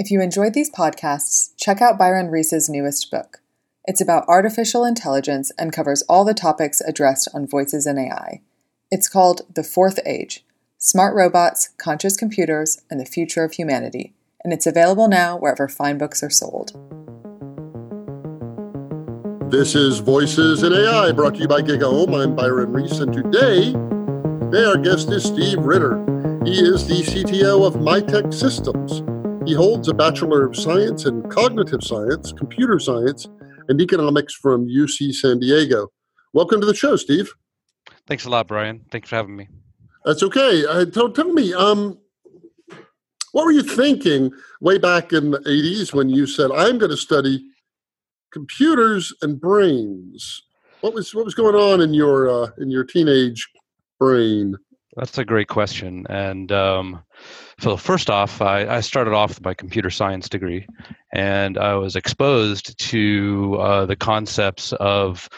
If you enjoyed these podcasts, check out Byron Reese's newest book. It's about artificial intelligence and covers all the topics addressed on Voices in AI. It's called The Fourth Age Smart Robots, Conscious Computers, and the Future of Humanity, and it's available now wherever fine books are sold. This is Voices in AI, brought to you by GigaOM. I'm Byron Reese, and today, today our guest is Steve Ritter. He is the CTO of Mitek Systems. He holds a Bachelor of Science in Cognitive Science, Computer Science, and Economics from UC San Diego. Welcome to the show, Steve. Thanks a lot, Brian. Thanks for having me. That's okay. Uh, tell, tell me, um, what were you thinking way back in the 80s when you said, I'm going to study computers and brains. What was what was going on in your uh, in your teenage brain? That's a great question. And um, so, first off, I, I, started off with my computer science degree, and I was exposed to uh, the concepts of,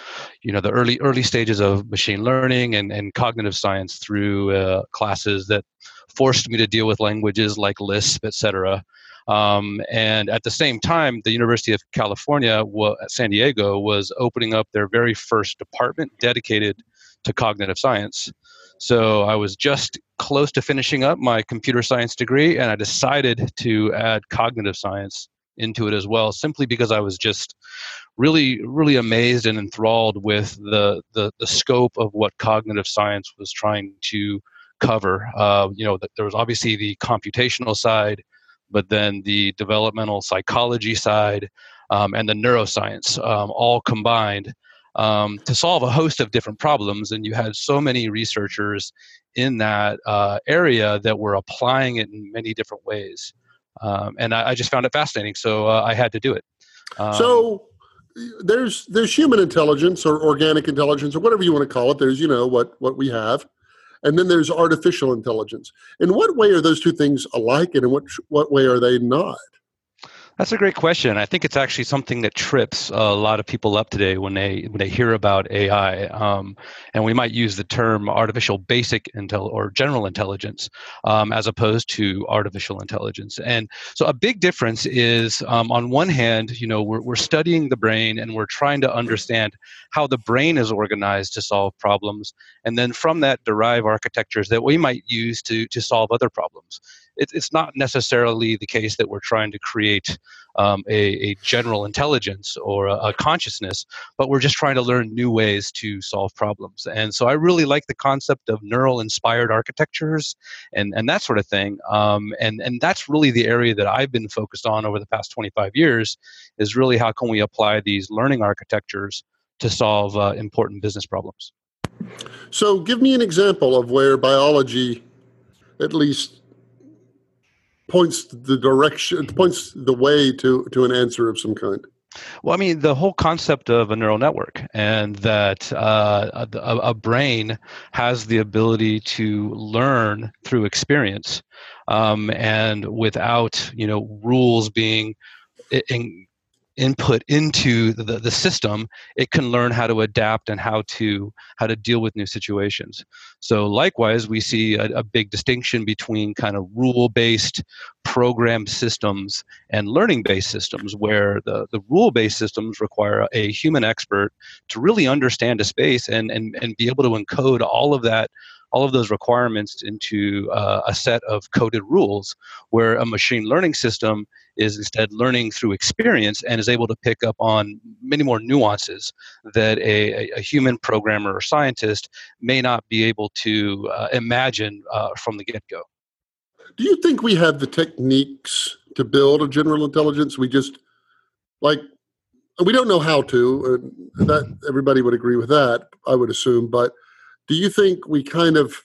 you know, the early early stages of machine learning and, and cognitive science through uh, classes that forced me to deal with languages like Lisp, et cetera. Um, and at the same time, the University of California, San Diego, was opening up their very first department dedicated to cognitive science. So I was just close to finishing up my computer science degree, and I decided to add cognitive science into it as well, simply because I was just really, really amazed and enthralled with the the, the scope of what cognitive science was trying to cover. Uh, you know, there was obviously the computational side, but then the developmental psychology side um, and the neuroscience um, all combined um, to solve a host of different problems. And you had so many researchers in that uh, area that were applying it in many different ways. Um, and I, I, just found it fascinating, so uh, I had to do it. Um, so there's there's human intelligence or organic intelligence or whatever you want to call it. There's you know what what we have, and then there's artificial intelligence. In what way are those two things alike, and in what what way are they not? That's a great question. I think it's actually something that trips a lot of people up today when they when they hear about AI. Um, and we might use the term artificial basic intel or general intelligence um, as opposed to artificial intelligence. And so a big difference is um, on one hand, you know, we're, we're studying the brain and we're trying to understand how the brain is organized to solve problems, and then from that derive architectures that we might use to to solve other problems it, it's not necessarily the case that we're trying to create um, a, a, general intelligence or a, a, consciousness, but we're just trying to learn new ways to solve problems. And so I really like the concept of neural inspired architectures and, and that sort of thing. Um, and, and that's really the area that I've been focused on over the past 25 years is really how can we apply these learning architectures to solve uh, important business problems. So, give me an example of where biology, at least points the direction points the way to to an answer of some kind. Well, I mean, the whole concept of a neural network and that uh, a, a, brain has the ability to learn through experience, um, and without you know rules being in, input into the, the system it can learn how to adapt and how to how to deal with new situations. So likewise we see a, a big distinction between kind of rule based program systems and learning based systems where the, the rule based systems require a human expert to really understand a space and, and, and be able to encode all of that all of those requirements into uh, a set of coded rules where a machine learning system is instead learning through experience and is able to pick up on many more nuances that a, a human programmer or scientist may not be able to uh, imagine uh, from the get-go. Do you think we have the techniques to build a general intelligence? We just like we don't know how to that everybody would agree with that i would assume but do you think we kind of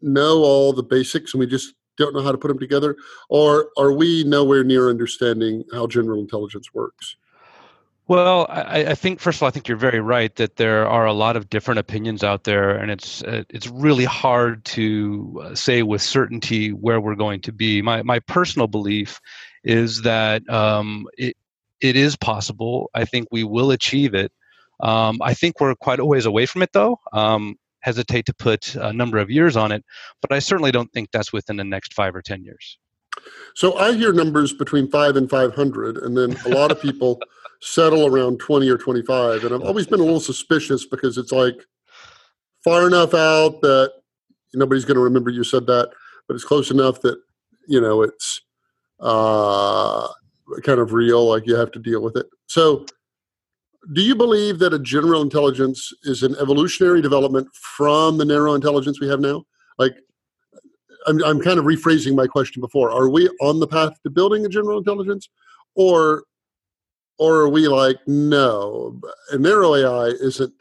know all the basics and we just don't know how to put them together or are we nowhere near understanding how general intelligence works well, I, I, think first of all, I think you're very right that there are a lot of different opinions out there, and it's uh, it's really hard to uh, say with certainty where we're going to be. My my personal belief is that um, it it is possible. I think we will achieve it. Um, I think we're quite a ways away from it, though. Um, hesitate to put a number of years on it, but I certainly don't think that's within the next five or 10 years. So I hear numbers between five and 500, and then a lot of people settle around 20 or 25. And I've always been a little suspicious because it's like far enough out that nobody's going to remember you said that, but it's close enough that, you know, it's uh, kind of real, like you have to deal with it. So, do you believe that a general intelligence is an evolutionary development from the narrow intelligence we have now? Like, I'm, I'm kind of rephrasing my question before. Are we on the path to building a general intelligence, or or are we like no? A narrow AI isn't.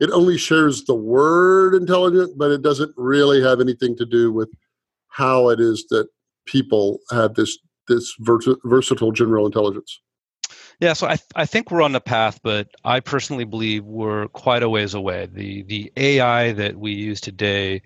It only shares the word intelligent, but it doesn't really have anything to do with how it is that people have this this versatile general intelligence. Yeah, so I, th- I think we're on the path, but I personally believe we're quite a ways away. The the AI that we use today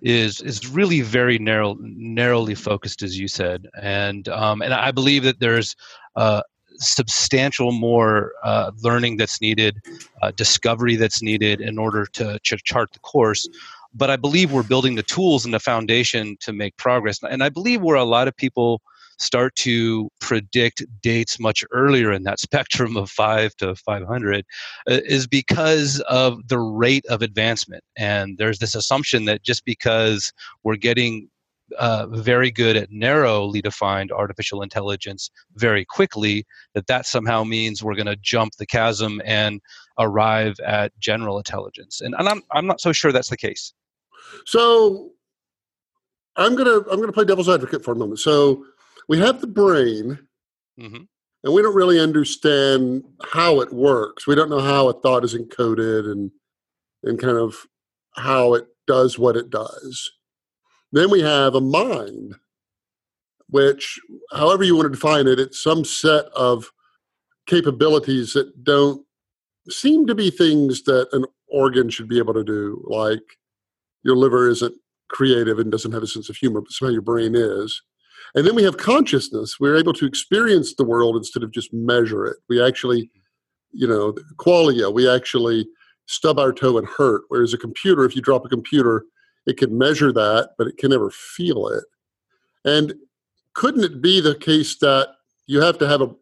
is is really very narrow narrowly focused, as you said, and um, and I believe that there's uh, substantial more uh, learning that's needed, uh, discovery that's needed in order to ch- chart the course. But I believe we're building the tools and the foundation to make progress, and I believe where a lot of people start to predict dates much earlier in that spectrum of 5 to 500 uh, is because of the rate of advancement. And there's this assumption that just because we're getting uh, very good at narrowly defined artificial intelligence very quickly, that that somehow means we're going to jump the chasm and arrive at general intelligence. And, and I'm, I'm not so sure that's the case. So I'm gonna I'm gonna play devil's advocate for a moment. So we have the brain, mm-hmm. and we don't really understand how it works. We don't know how a thought is encoded and and kind of how it does what it does. Then we have a mind, which, however you want to define it, it's some set of capabilities that don't seem to be things that an organ should be able to do, like your liver isn't creative and doesn't have a sense of humor, but somehow your brain is. And then we have consciousness. We're able to experience the world instead of just measure it. We actually, you know, qualia, we actually stub our toe and hurt. Whereas a computer, if you drop a computer, it can measure that, but it can never feel it. And couldn't it be the case that you have to have a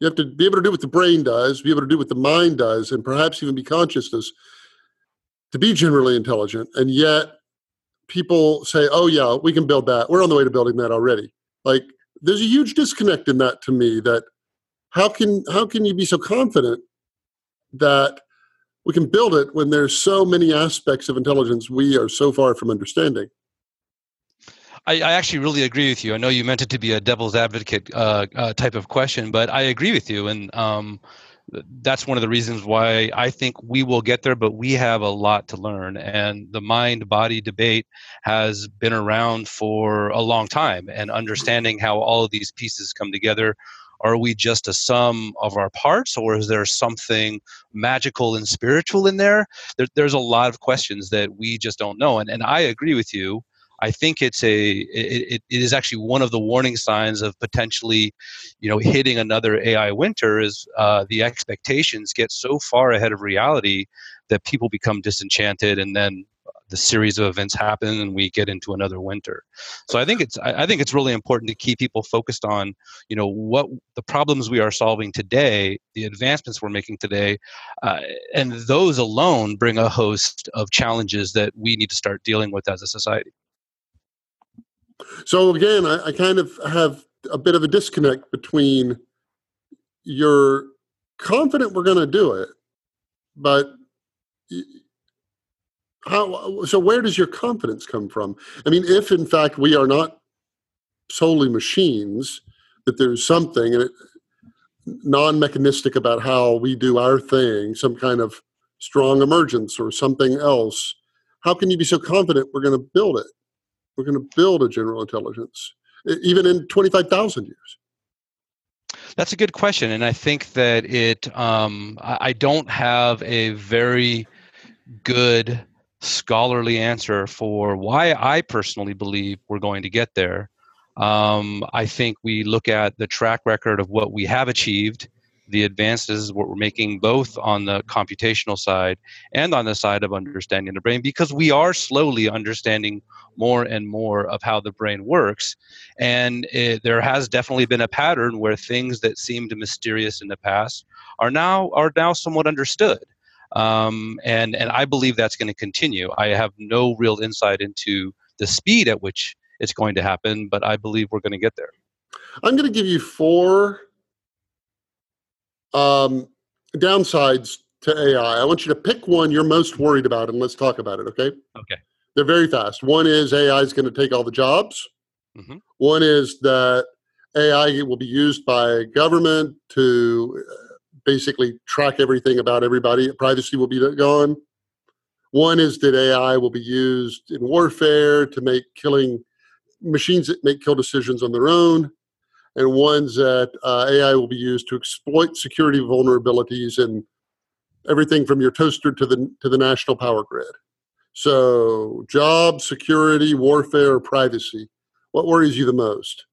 you have to be able to do what the brain does, be able to do what the mind does, and perhaps even be consciousness to be generally intelligent, and yet people say, "Oh yeah, we can build that. We're on the way to building that already." Like there's a huge disconnect in that to me. That how can how can you be so confident that we can build it when there's so many aspects of intelligence we are so far from understanding? I, I, actually really agree with you. I know you meant it to be a devil's advocate uh, uh, type of question, but I agree with you. And um, that's one of the reasons why I think we will get there, but we have a lot to learn. And the mind body debate has been around for a long time. And understanding how all of these pieces come together are we just a sum of our parts or is there something magical and spiritual in there? there there's a lot of questions that we just don't know. And, and I agree with you I think it's a it, it is actually one of the warning signs of potentially, you know, hitting another AI winter is uh, the expectations get so far ahead of reality that people become disenchanted and then the series of events happen and we get into another winter. So i think it's i think it's really important to keep people focused on you know what the problems we are solving today the advancements we're making today uh, and those alone bring a host of challenges that we need to start dealing with as a society so again, I, I kind of have a bit of a disconnect between you're confident we're going to do it, but how? So where does your confidence come from? I mean, if in fact we are not solely machines, that there's something and it, non-mechanistic about how we do our thing, some kind of strong emergence or something else. How can you be so confident we're going to build it? We're going to build a general intelligence, even in 25,000 years? That's a good question. And I think that it, um, I don't have a very good scholarly answer for why I personally believe we're going to get there. Um, I think we look at the track record of what we have achieved the advances what we're making both on the computational side and on the side of understanding the brain because we are slowly understanding more and more of how the brain works and it, there has definitely been a pattern where things that seemed mysterious in the past are now are now somewhat understood um, and and I believe that's going to continue. I have no real insight into the speed at which it's going to happen, but I believe we're going to get there. I'm going to give you four um, downsides to AI. I want you to pick one you're most worried about, and let's talk about it. Okay. Okay. They're very fast. One is AI is going to take all the jobs. Mm-hmm. One is that AI will be used by government to uh, basically track everything about everybody. Privacy will be gone. One is that AI will be used in warfare to make killing machines that make kill decisions on their own and ones that uh, AI will be used to exploit security vulnerabilities and everything from your toaster to the to the national power grid. So, job security, warfare, privacy. What worries you the most?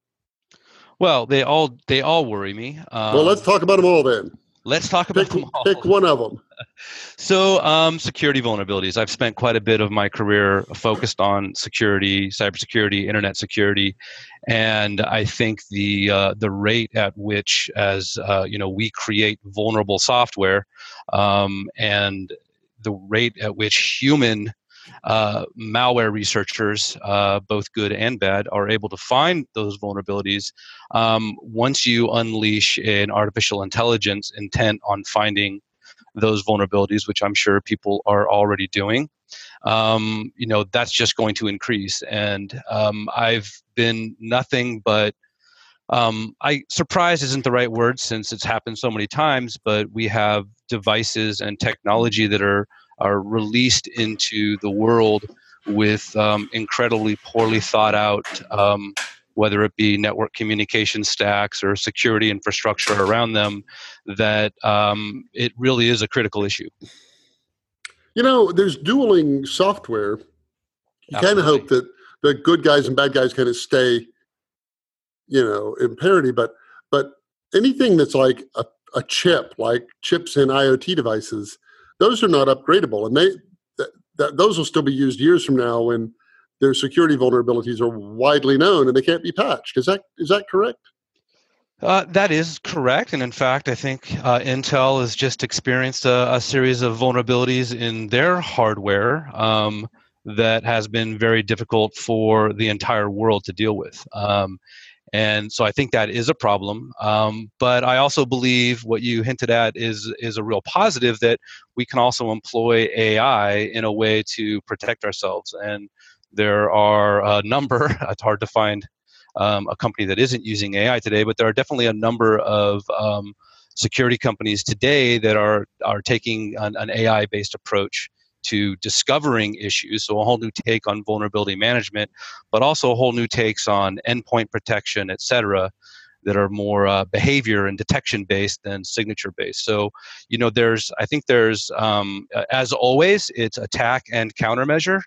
Well, they all they all worry me. Um, well, let's talk about them all then. Let's talk about pick, them all. Pick one of them. so, um, security vulnerabilities. I've spent quite a bit of my career focused on security, cybersecurity, internet security, and I think the uh, the rate at which, as uh, you know, we create vulnerable software, um, and the rate at which human uh, malware researchers, uh, both good and bad, are able to find those vulnerabilities um, once you unleash an artificial intelligence intent on finding those vulnerabilities, which I'm sure people are already doing. Um, you know that's just going to increase, and um, I've been nothing but um, I surprised isn't the right word since it's happened so many times, but we have devices and technology that are are released into the world with um, incredibly poorly thought out, um, whether it be network communication stacks or security infrastructure around them, that um, it really is a critical issue. You know, there's dueling software. You kind of hope that the good guys and bad guys kind of stay, you know, in parity. But but anything that's like a, a chip, like chips in IoT devices, those are not upgradable, and they th- th- those will still be used years from now when their security vulnerabilities are widely known and they can't be patched. Is that is that correct? Uh, that is correct, and in fact, I think uh, Intel has just experienced a, a, series of vulnerabilities in their hardware um, that has been very difficult for the entire world to deal with. Um, and so I think that is a problem. Um, but I also believe what you hinted at is is a real positive that we can also employ AI in a way to protect ourselves. And there are a number. It's hard to find um, a company that isn't using AI today, but there are definitely a number of um, security companies today that are are taking an, an AI based approach to discovering issues, so a whole new take on vulnerability management, but also a whole new takes on endpoint protection, et cetera, that are more uh, behavior and detection based than signature based. So, you know, there's, I think there's, um, as always, it's attack and countermeasure.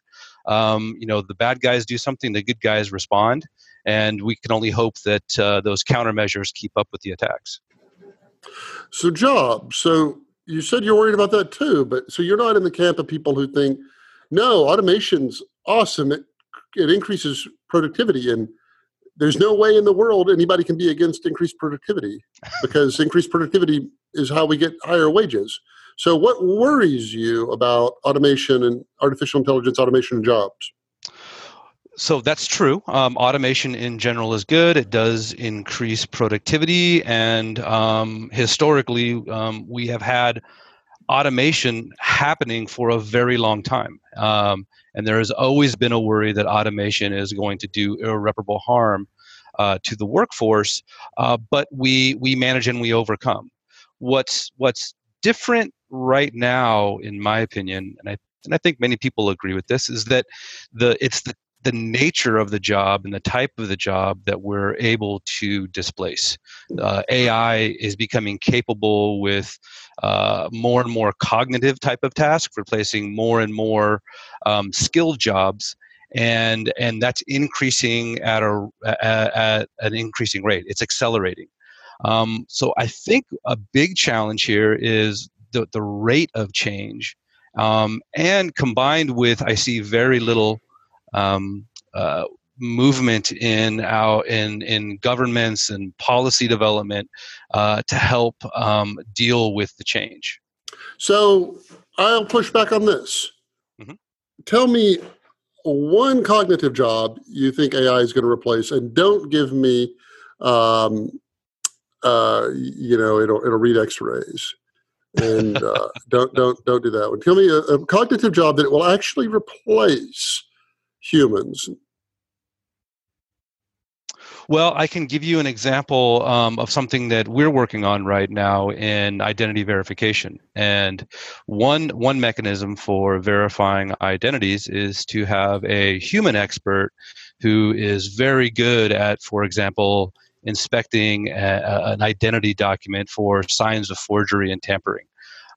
Um, you know, the bad guys do something, the good guys respond, and we can only hope that uh, those countermeasures keep up with the attacks. So, Job, so you said you're worried about that too, but so you're not in the camp of people who think, no, automation's awesome. It, it increases productivity and there's no way in the world anybody can be against increased productivity because increased productivity is how we get higher wages. So, what worries you about automation and artificial intelligence automation and jobs? So that's true. Um, automation in general is good. It does increase productivity, and um, historically, um, we have had automation happening for a very long time. Um, and there has always been a worry that automation is going to do irreparable harm uh, to the workforce. Uh, but we we manage and we overcome. What's what's different right now, in my opinion, and I and I think many people agree with this, is that the it's the the nature of the job and the type of the job that we're able to displace. Uh, AI is becoming capable with uh, more and more cognitive type of tasks, replacing more and more um, skilled jobs. And, and that's increasing at, a, at, at an increasing rate. It's accelerating. Um, so I think a big challenge here is the, the rate of change. Um, and combined with, I see very little um, uh, movement in our in in governments and policy development uh, to help um, deal with the change. So I'll push back on this. Mm-hmm. Tell me one cognitive job you think AI is going to replace, and don't give me, um, uh, you know, it'll it'll read X-rays, and uh, don't don't don't do that one. Tell me a, a cognitive job that it will actually replace humans well, I can give you an example um, of something that we're working on right now in identity verification. And one one mechanism for verifying identities is to have a human expert who is very good at, for example, inspecting a, an identity document for signs of forgery and tampering.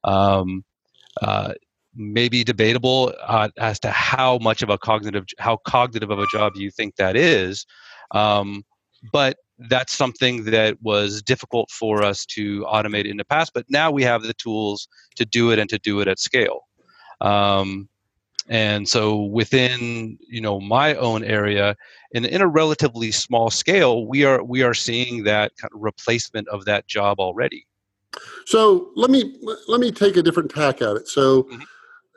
Um, uh, maybe debatable uh, as to how much of a cognitive how cognitive of a job you think that is um, but that's something that was difficult for us to automate in the past but now we have the tools to do it and to do it at scale. Um, and so within you know my own area in, in a relatively small scale we are we are seeing that kind of replacement of that job already. So let me let me take a different tack at it. So mm-hmm.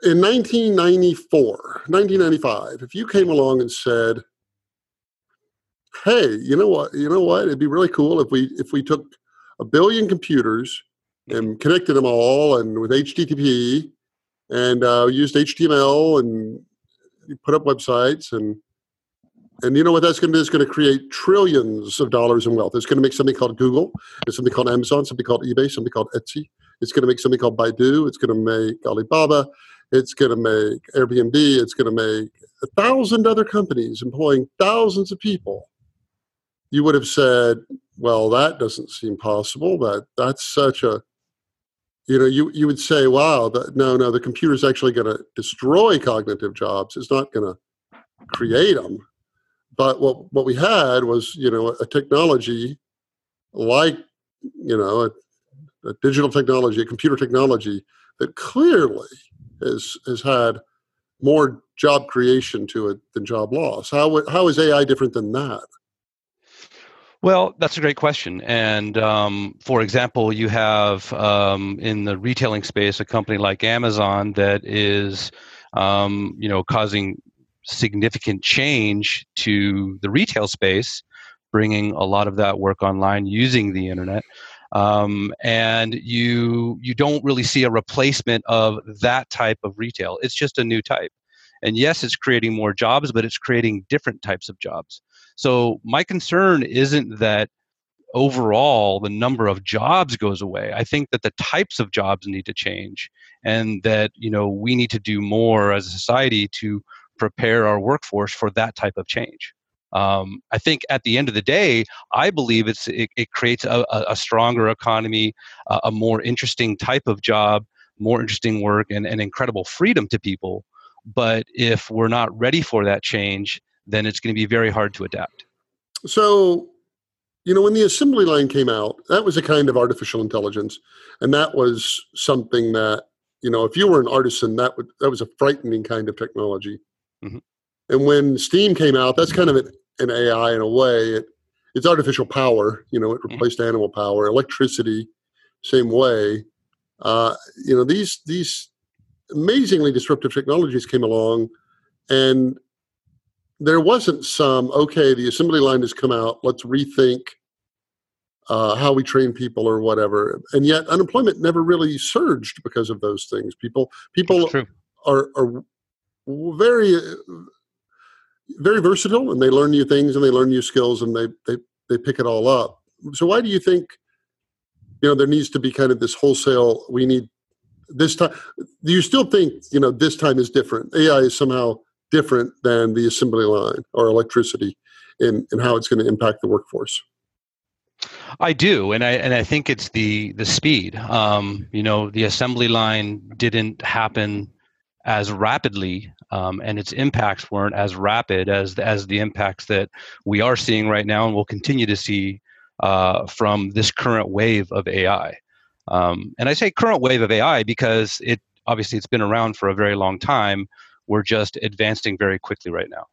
In 1994 1995 if you came along and said hey, you know what? You know what? It'd be really cool if we if we took a billion computers and connected them all and with HTTP and uh, used HTML and put up websites and and you know what that's going to do? It's going to create trillions of dollars in wealth. It's going to make something called Google. It's something called Amazon. Something called eBay. Something called Etsy. It's going to make something called Baidu. It's going to make Alibaba. It's going to make Airbnb. It's going to make a thousand other companies employing thousands of people you would have said, well, that doesn't seem possible. That that's such a you know, you, you would say, wow, that, no, no, the computer's actually going to destroy cognitive jobs. It's not going to create them. But what, what we had was, you know, a technology like, you know, a, a digital technology, a computer technology that clearly has, has had more job creation to it than job loss. How, how is AI different than that? Well, that's a great question. And um, for example, you have um, in the retailing space a company like Amazon that is, um, you know, causing significant change to the retail space, bringing a lot of that work online using the internet. Um, and you you don't really see a replacement of that type of retail. It's just a new type. And yes, it's creating more jobs, but it's creating different types of jobs. So my concern isn't that overall the number of jobs goes away. I think that the types of jobs need to change and that, you know, we need to do more as a society to prepare our workforce for that type of change. Um, I think at the end of the day, I believe it's it, it creates a, a, stronger economy, a, a more interesting type of job, more interesting work, and, and incredible freedom to people. But if we're not ready for that change, then it's going to be very hard to adapt. So, you know, when the assembly line came out, that was a kind of artificial intelligence, and that was something that you know, if you were an artisan, that would that was a frightening kind of technology. Mm-hmm. And when Steam came out, that's kind of an, an AI in a way. It, it's artificial power. You know, it mm-hmm. replaced mm-hmm. animal power. Electricity, same way. Uh, you know, these these amazingly disruptive technologies came along, and there wasn't some okay the assembly line has come out let's rethink uh, how we train people or whatever and yet unemployment never really surged because of those things people people are are very very versatile and they learn new things and they learn new skills and they they they pick it all up so why do you think you know there needs to be kind of this wholesale we need this time do you still think you know this time is different ai is somehow different than the assembly line or electricity in, in how it's going to impact the workforce. I do, and I and I think it's the the speed. Um, you know, the assembly line didn't happen as rapidly, um, and its impacts weren't as rapid as as the impacts that we are seeing right now, and will continue to see uh, from this current wave of AI. Um, and I say current wave of AI because it obviously it's been around for a very long time. We're just advancing very quickly right now.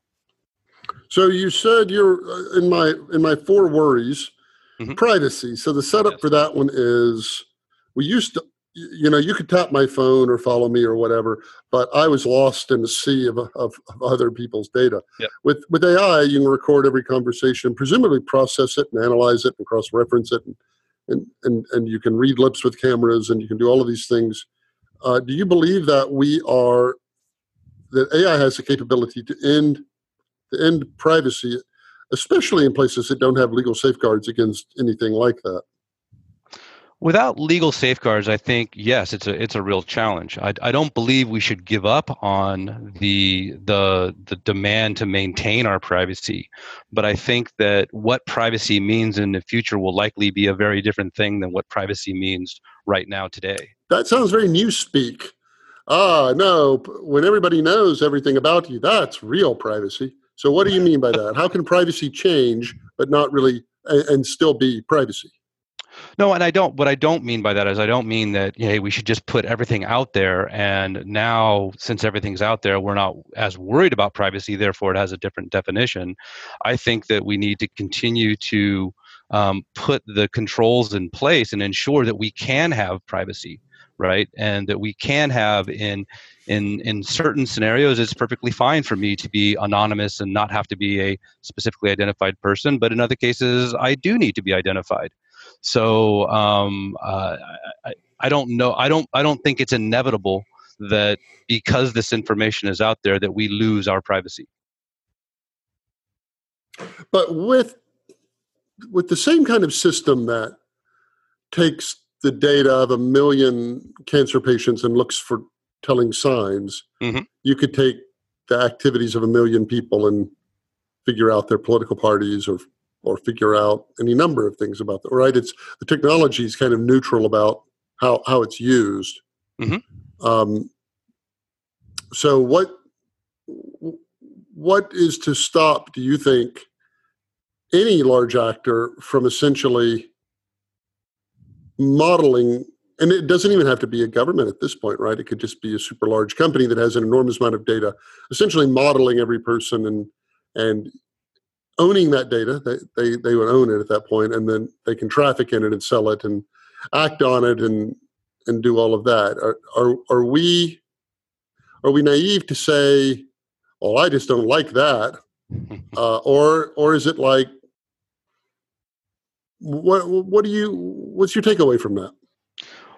So you said you're uh, in my in my four worries, mm-hmm. privacy. So the setup yes. for that one is we used to you know you could tap my phone or follow me or whatever but i was lost in a sea of, of, of other people's data. Yep. with with ai you can record every conversation presumably process it and analyze it and cross reference it and, and and and you can read lips with cameras and you can do all of these things. Uh, do you believe that we are that ai has the capability to end to end privacy especially in places that don't have legal safeguards against anything like that Without legal safeguards, I think yes, it's a it's a real challenge. I, I don't believe we should give up on the the the demand to maintain our privacy, but I think that what privacy means in the future will likely be a very different thing than what privacy means right now today. That sounds very newspeak. Ah, no, when everybody knows everything about you, that's real privacy. So what do you mean by that? How can privacy change but not really and still be privacy? No, and I don't. What I don't mean by that is I don't mean that hey we should just put everything out there, and now since everything's out there, we're not as worried about privacy. Therefore, it has a different definition. I think that we need to continue to um, put the controls in place and ensure that we can have privacy, right, and that we can have in in in certain scenarios it's perfectly fine for me to be anonymous and not have to be a specifically identified person but in other cases i do need to be identified so um, uh, I, I don't know. I don't. I don't think it's inevitable that because this information is out there that we lose our privacy. But with with the same kind of system that takes the data of a million cancer patients and looks for telling signs, mm-hmm. you could take the activities of a million people and figure out their political parties or or figure out any number of things about that. Right? It's the technology is kind of neutral about how how it's used. Mm-hmm. Um, so what what is to stop? Do you think any large actor from essentially modeling? And it doesn't even have to be a government at this point, right? It could just be a super large company that has an enormous amount of data, essentially modeling every person and and owning that data. They, they, they would own it at that point, and then they can traffic in it and sell it and act on it and and do all of that. Are are, are we are we naive to say, "Well, I just don't like that," uh, or or is it like what what do you what's your takeaway from that?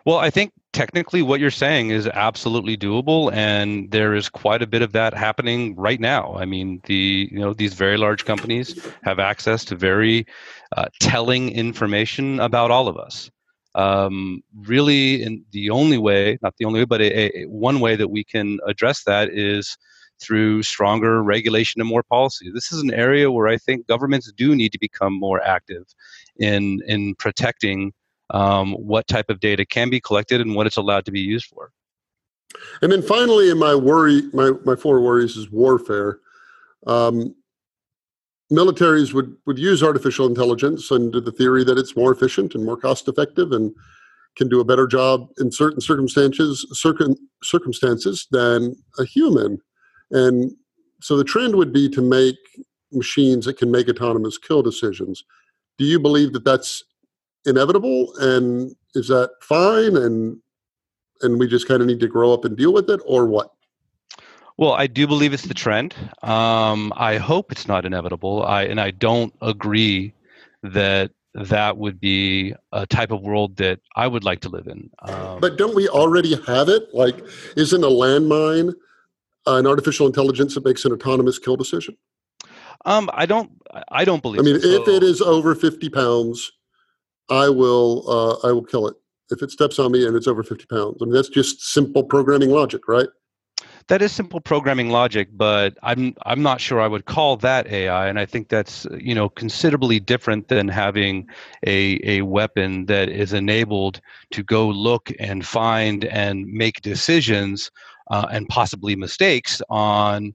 Well, I think technically what you're saying is absolutely doable and there is quite a bit of that happening right now. I mean the you know these very large companies have access to very uh, telling information about all of us. Um, really in the only way not the only way but a, a, one way that we can address that is through stronger regulation and more policy. This is an area where i think governments do need to become more active in in protecting um, what type of data can be collected and what it's allowed to be used for. And then finally, in my worry, my, my four worries is warfare. Um, militaries would, would use artificial intelligence under the theory that it's more efficient and more cost effective and can do a better job in certain circumstances circum, circumstances than a human. And so the trend would be to make machines that can make autonomous kill decisions. Do you believe that that's inevitable and is that fine and and we just kind of need to grow up and deal with it or what well i do believe it's the trend um, i hope it's not inevitable i and i don't agree that that would be a type of world that i would like to live in um, but don't we already have it like isn't a landmine an artificial intelligence that makes an autonomous kill decision um, I don't. I don't believe. I mean, so. if it is over fifty pounds, I will uh, I will kill it if it steps on me and it's over 50 pounds. I mean that's just simple programming logic, right? That is simple programming logic, but I'm I'm not sure I would call that AI, and I think that's you know considerably different than having a a weapon that is enabled to go look and find and make decisions uh, and possibly mistakes on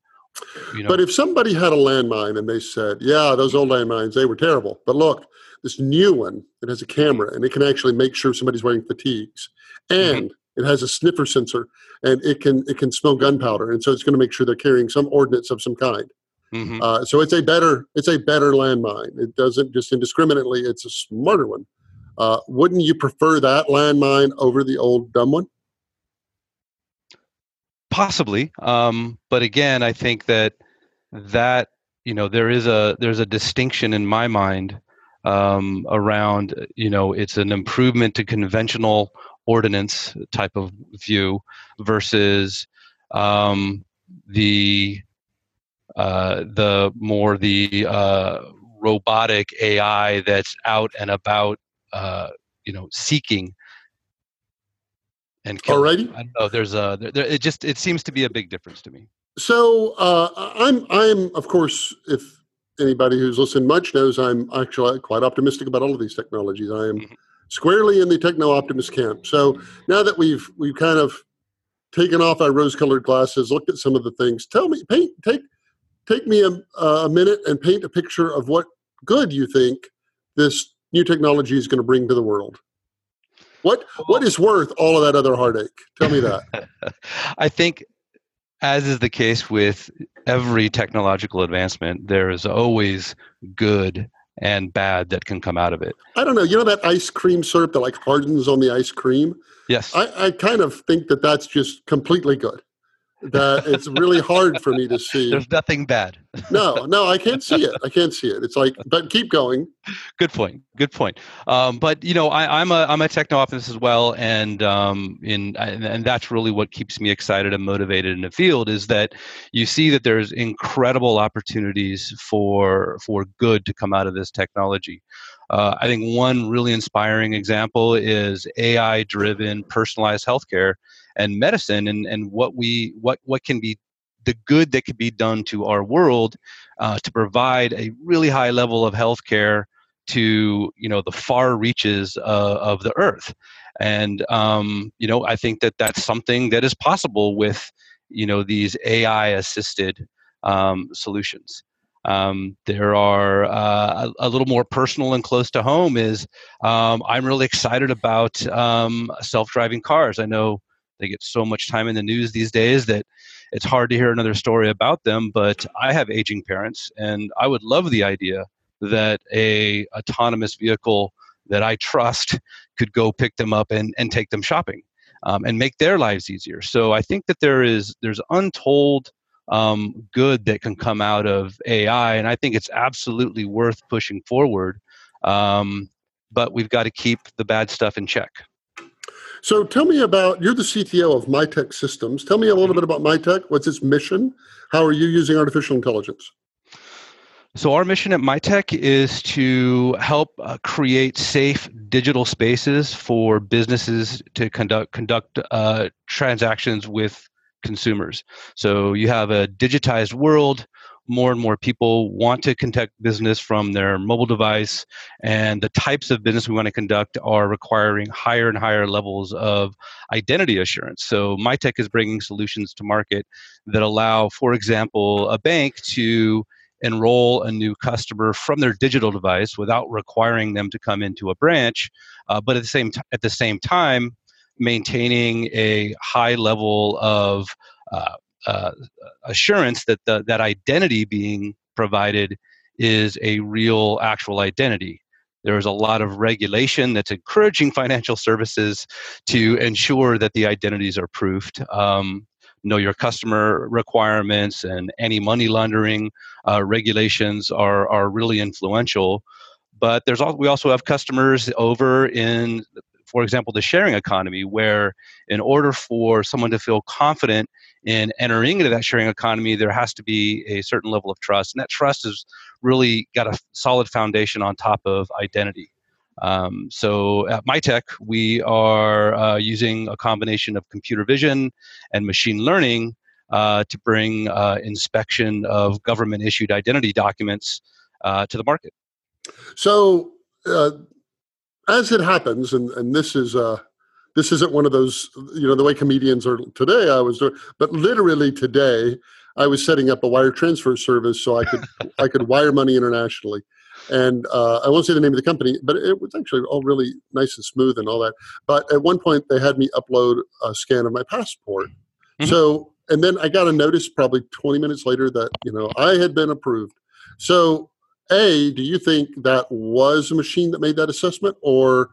you know. But if somebody had a landmine and they said, "Yeah, those old landmines, they were terrible," but look, this new one that has a camera and it can actually make sure somebody's wearing fatigues, Mm-hmm. and it has a sniffer sensor and it can it can smell gunpowder, and so it's going to make sure they're carrying some ordnance of some kind. Mhm. Uh, so it's a better it's a better landmine. It doesn't just indiscriminately. It's a smarter one. Uh, wouldn't you prefer that landmine over the old dumb one? possibly um, but again i think that that you know there is a there's a distinction in my mind um, around you know it's an improvement to conventional ordnance type of view versus um, the uh, the more the uh, robotic AI that's out and about uh, you know seeking and killing. Alrighty. I don't know. There's a there, there, it just it seems to be a big difference to me. So uh, I'm I'm of course if anybody who's listened much knows I'm actually quite optimistic about all of these technologies. I am Mhm. squarely in the techno optimist camp. So now that we've we've kind of taken off our rose colored glasses, looked at some of the things. Tell me, paint take take me a, a minute and paint a picture of what good you think this new technology is going to bring to the world. What what is worth all of that other heartache? Tell me that. I think, as is the case with every technological advancement, there is always good and bad that can come out of it. I don't know. You know that ice cream syrup that like hardens on the ice cream? Yes. I, I kind of think that that's just completely good. That it's really hard for me to see. There's nothing bad. No, no, I can't see it. I can't see it. It's like, but keep going. Good point. Good point. Um, but you know, I, I'm a I'm a techno optimist as well, and um, in and, and that's really what keeps me excited and motivated in the field is that you see that there's incredible opportunities for for good to come out of this technology. Uh, I think one really inspiring example is AI-driven personalized healthcare and medicine, and and what we what what can be the good that could be done to our world uh, to provide a really high level of healthcare to you know the far reaches uh, of the earth. And um, you know i think that that's something that is possible with you know these ai assisted um, solutions. Um, there are uh, a, a little more personal and close to home is um, i'm really excited about um, self-driving cars. I know they get so much time in the news these days that it's hard to hear another story about them but i have aging parents and i would love the idea that a autonomous vehicle that i trust could go pick them up and, and take them shopping um, and make their lives easier. So i think that there is there's untold um, good that can come out of ai and i think it's absolutely worth pushing forward um, but we've got to keep the bad stuff in check So tell me about, you're the CTO of Mitek Systems. Tell me a little bit about Mitek. What's its mission? How are you using artificial intelligence? So our mission at Mitek is to help uh, create safe digital spaces for businesses to conduct conduct uh, transactions with consumers. So you have a digitized world. More and more people want to conduct business from their mobile device, and the types of business we want to conduct are requiring higher and higher levels of identity assurance. So Mitek is bringing solutions to market that allow, for example, a bank to enroll a new customer from their digital device without requiring them to come into a branch, uh, but at the same t- at the same time maintaining a high level of uh, uh, assurance that the, that identity being provided is a real actual identity. There is a lot of regulation that's encouraging financial services to ensure that the identities are proofed. Um, know your customer requirements and anti money laundering uh, regulations are are really influential. But there's also we also have customers over in, for example, the sharing economy, where in order for someone to feel confident in entering into that sharing economy, there has to be a certain level of trust, and that trust has really got a solid foundation on top of identity. Um, so at Mitek, we are uh, using a combination of computer vision and machine learning uh, to bring uh, inspection of government issued identity documents uh, to the market. So, uh, as it happens, and, and this is uh, this isn't one of those you know the way comedians are today. I was, doing, but literally today, I was setting up a wire transfer service so I could I could wire money internationally. and uh, I won't say the name of the company, but it was actually all really nice and smooth and all that. But at one point, they had me upload a scan of my passport. Mm-hmm. So, and then I got a notice probably 20 minutes later that you know I had been approved. So, a, do you think that was a machine that made that assessment, or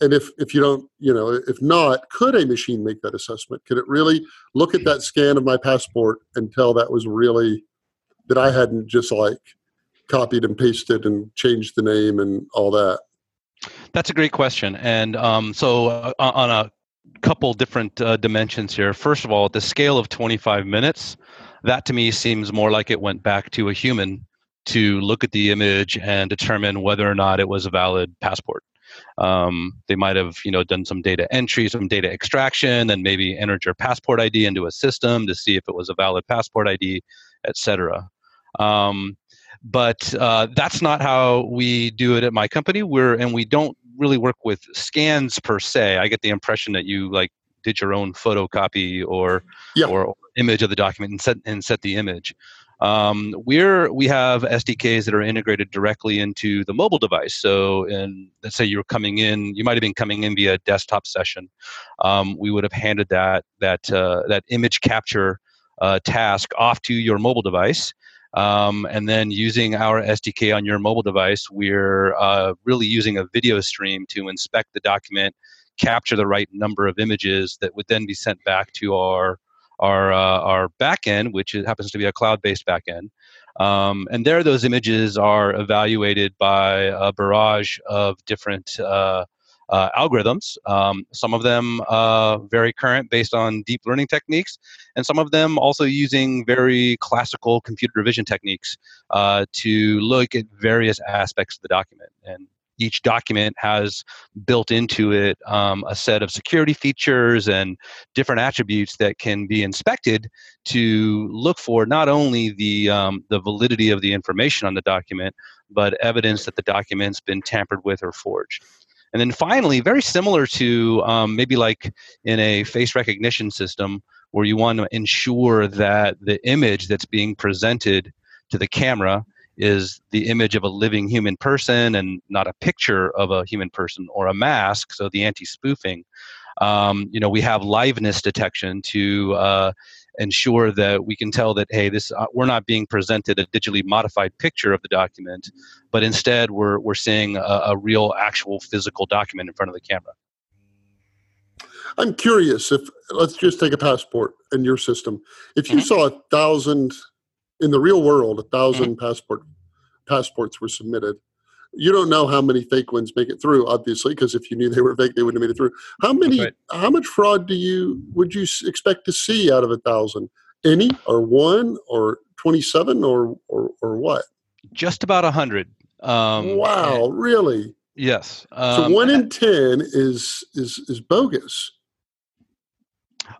and if if you don't you know if not could a machine make that assessment? Could it really look at that scan of my passport and tell that was really that i hadn't just like copied and pasted and changed the name and all that? That's a great question. And um, so uh, on a couple different uh, dimensions here. First of all at the scale of 25 minutes that to me seems more like it went back to a human to look at the image and determine whether or not it was a valid passport um, they might have, you know, done some data entry, some data extraction, and maybe entered your passport ID into a system to see if it was a valid passport ID, etc. Um, but uh, that's not how we do it at my company. We're and we don't really work with scans per se. I get the impression that you like did your own photocopy or yeah. or image of the document and set and set the image. Um, we're we have SDKs that are integrated directly into the mobile device. So, in let's say you're coming in, you might have been coming in via desktop session. Um, we would have handed that that uh, that image capture uh, task off to your mobile device. Um, and then using our SDK on your mobile device, we're uh, really using a video stream to inspect the document, capture the right number of images that would then be sent back to our our uh, our backend, which happens to be a cloud-based backend. Um, and there, those images are evaluated by a barrage of different uh, uh, algorithms. Um, some of them uh, very current, based on deep learning techniques, and some of them also using very classical computer vision techniques uh, to look at various aspects of the document. And each document has built into it um, a set of security features and different attributes that can be inspected to look for not only the um, the validity of the information on the document, but evidence that the document's been tampered with or forged. And then finally, very similar to um, maybe like in a face recognition system, where you want to ensure that the image that's being presented to the camera is the image of a living human person and not a picture of a human person or a mask. So the anti-spoofing. Um, you know, we have liveness detection to uh, ensure that we can tell that hey, this uh, we're not being presented a digitally modified picture of the document, but instead we're we're seeing a, a real, actual, physical document in front of the camera. I'm curious if let's just take a passport in your system. If you mm-hmm. saw a thousand in the real world, a 1000 mm-hmm. passport passports were submitted. You don't know how many fake ones make it through, obviously, because if you knew they were fake, they wouldn't have made it through. How many? Right. How much fraud do you would you expect to see out of a thousand? Any or one or twenty-seven or or or what? Just about a hundred. Um, wow, really? Yes. Um, so one in ten is is is bogus.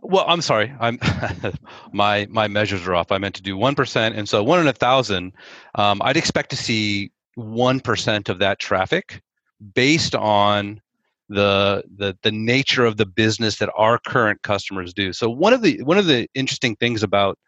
Well, I'm sorry. I'm my my measures are off. I meant to do one percent, and so one in a thousand. Um, I'd expect to see one percent of that traffic, based on the the the nature of the business that our current customers do. So one of the one of the interesting things about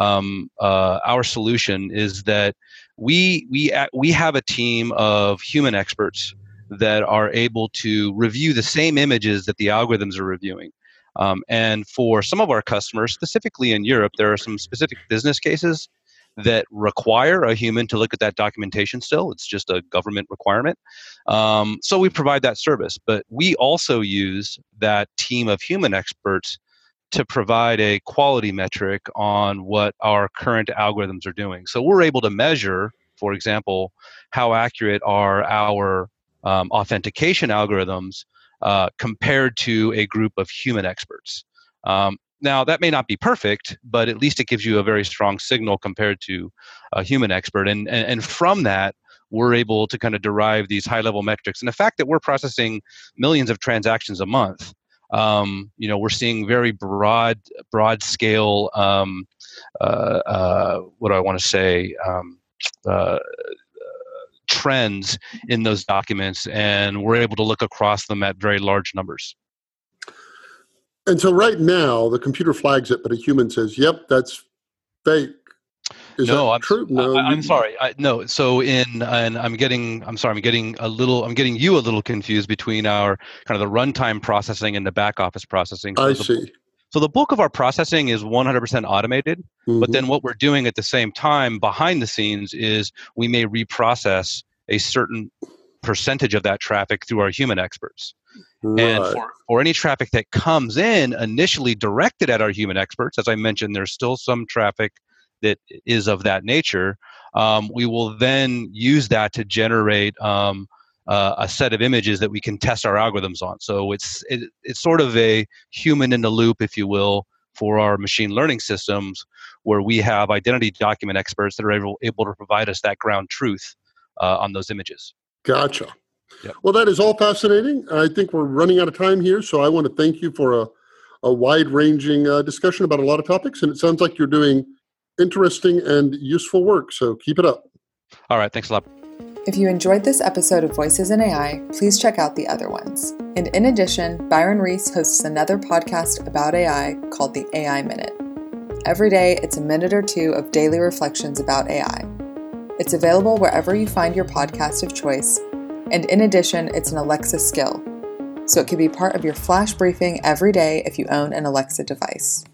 um, uh, our solution is that we we we have a team of human experts that are able to review the same images that the algorithms are reviewing. Um, and for some of our customers, specifically in Europe, there are some specific business cases that require a human to look at that documentation still. It's just a government requirement. Um, so we provide that service. But we also use that team of human experts to provide a quality metric on what our current algorithms are doing. So we're able to measure, for example, how accurate are our um, authentication algorithms uh, compared to a group of human experts. Um, now, that may not be perfect, but at least it gives you a very strong signal compared to a human expert. And, and, and from that, we're able to kind of derive these high level metrics. And the fact that we're processing millions of transactions a month, um, you know, we're seeing very broad, broad scale, um, uh, uh, what do I want to say? Um, uh, trends in those documents, and we're able to look across them at very large numbers. And so, right now, the computer flags it, but a human says, "Yep, that's fake." Is no, that I'm, true? No, I, am sorry. I, no, so in and I'm getting I'm sorry. I'm getting a little. I'm getting you a little confused between our kind of the runtime processing and the back office processing. So I the, see. So the bulk of our processing is 100% automated. But Mhm. then what we're doing at the same time behind the scenes is we may reprocess a certain percentage of that traffic through our human experts. And Right. for, for any traffic that comes in initially directed at our human experts, as I mentioned, there's still some traffic that is of that nature. Um, we will then use that to generate um, uh, a set of images that we can test our algorithms on. So it's it, it's sort of a human in the loop, if you will, for our machine learning systems, where we have identity document experts that are able, able to provide us that ground truth uh, on those images. Gotcha. Yep. Well, that is all fascinating. I think we're running out of time here, so I want to thank you for a, a wide ranging uh, discussion about a lot of topics. And it sounds like you're doing interesting and useful work. So keep it up. All right, thanks a lot. If you enjoyed this episode of Voices in AI, please check out the other ones. And in addition, Byron Reese hosts another podcast about AI called the AI Minute. Every day, it's a minute or two of daily reflections about AI. It's available wherever you find your podcast of choice, and in addition, it's an Alexa skill. So it can be part of your flash briefing every day if you own an Alexa device.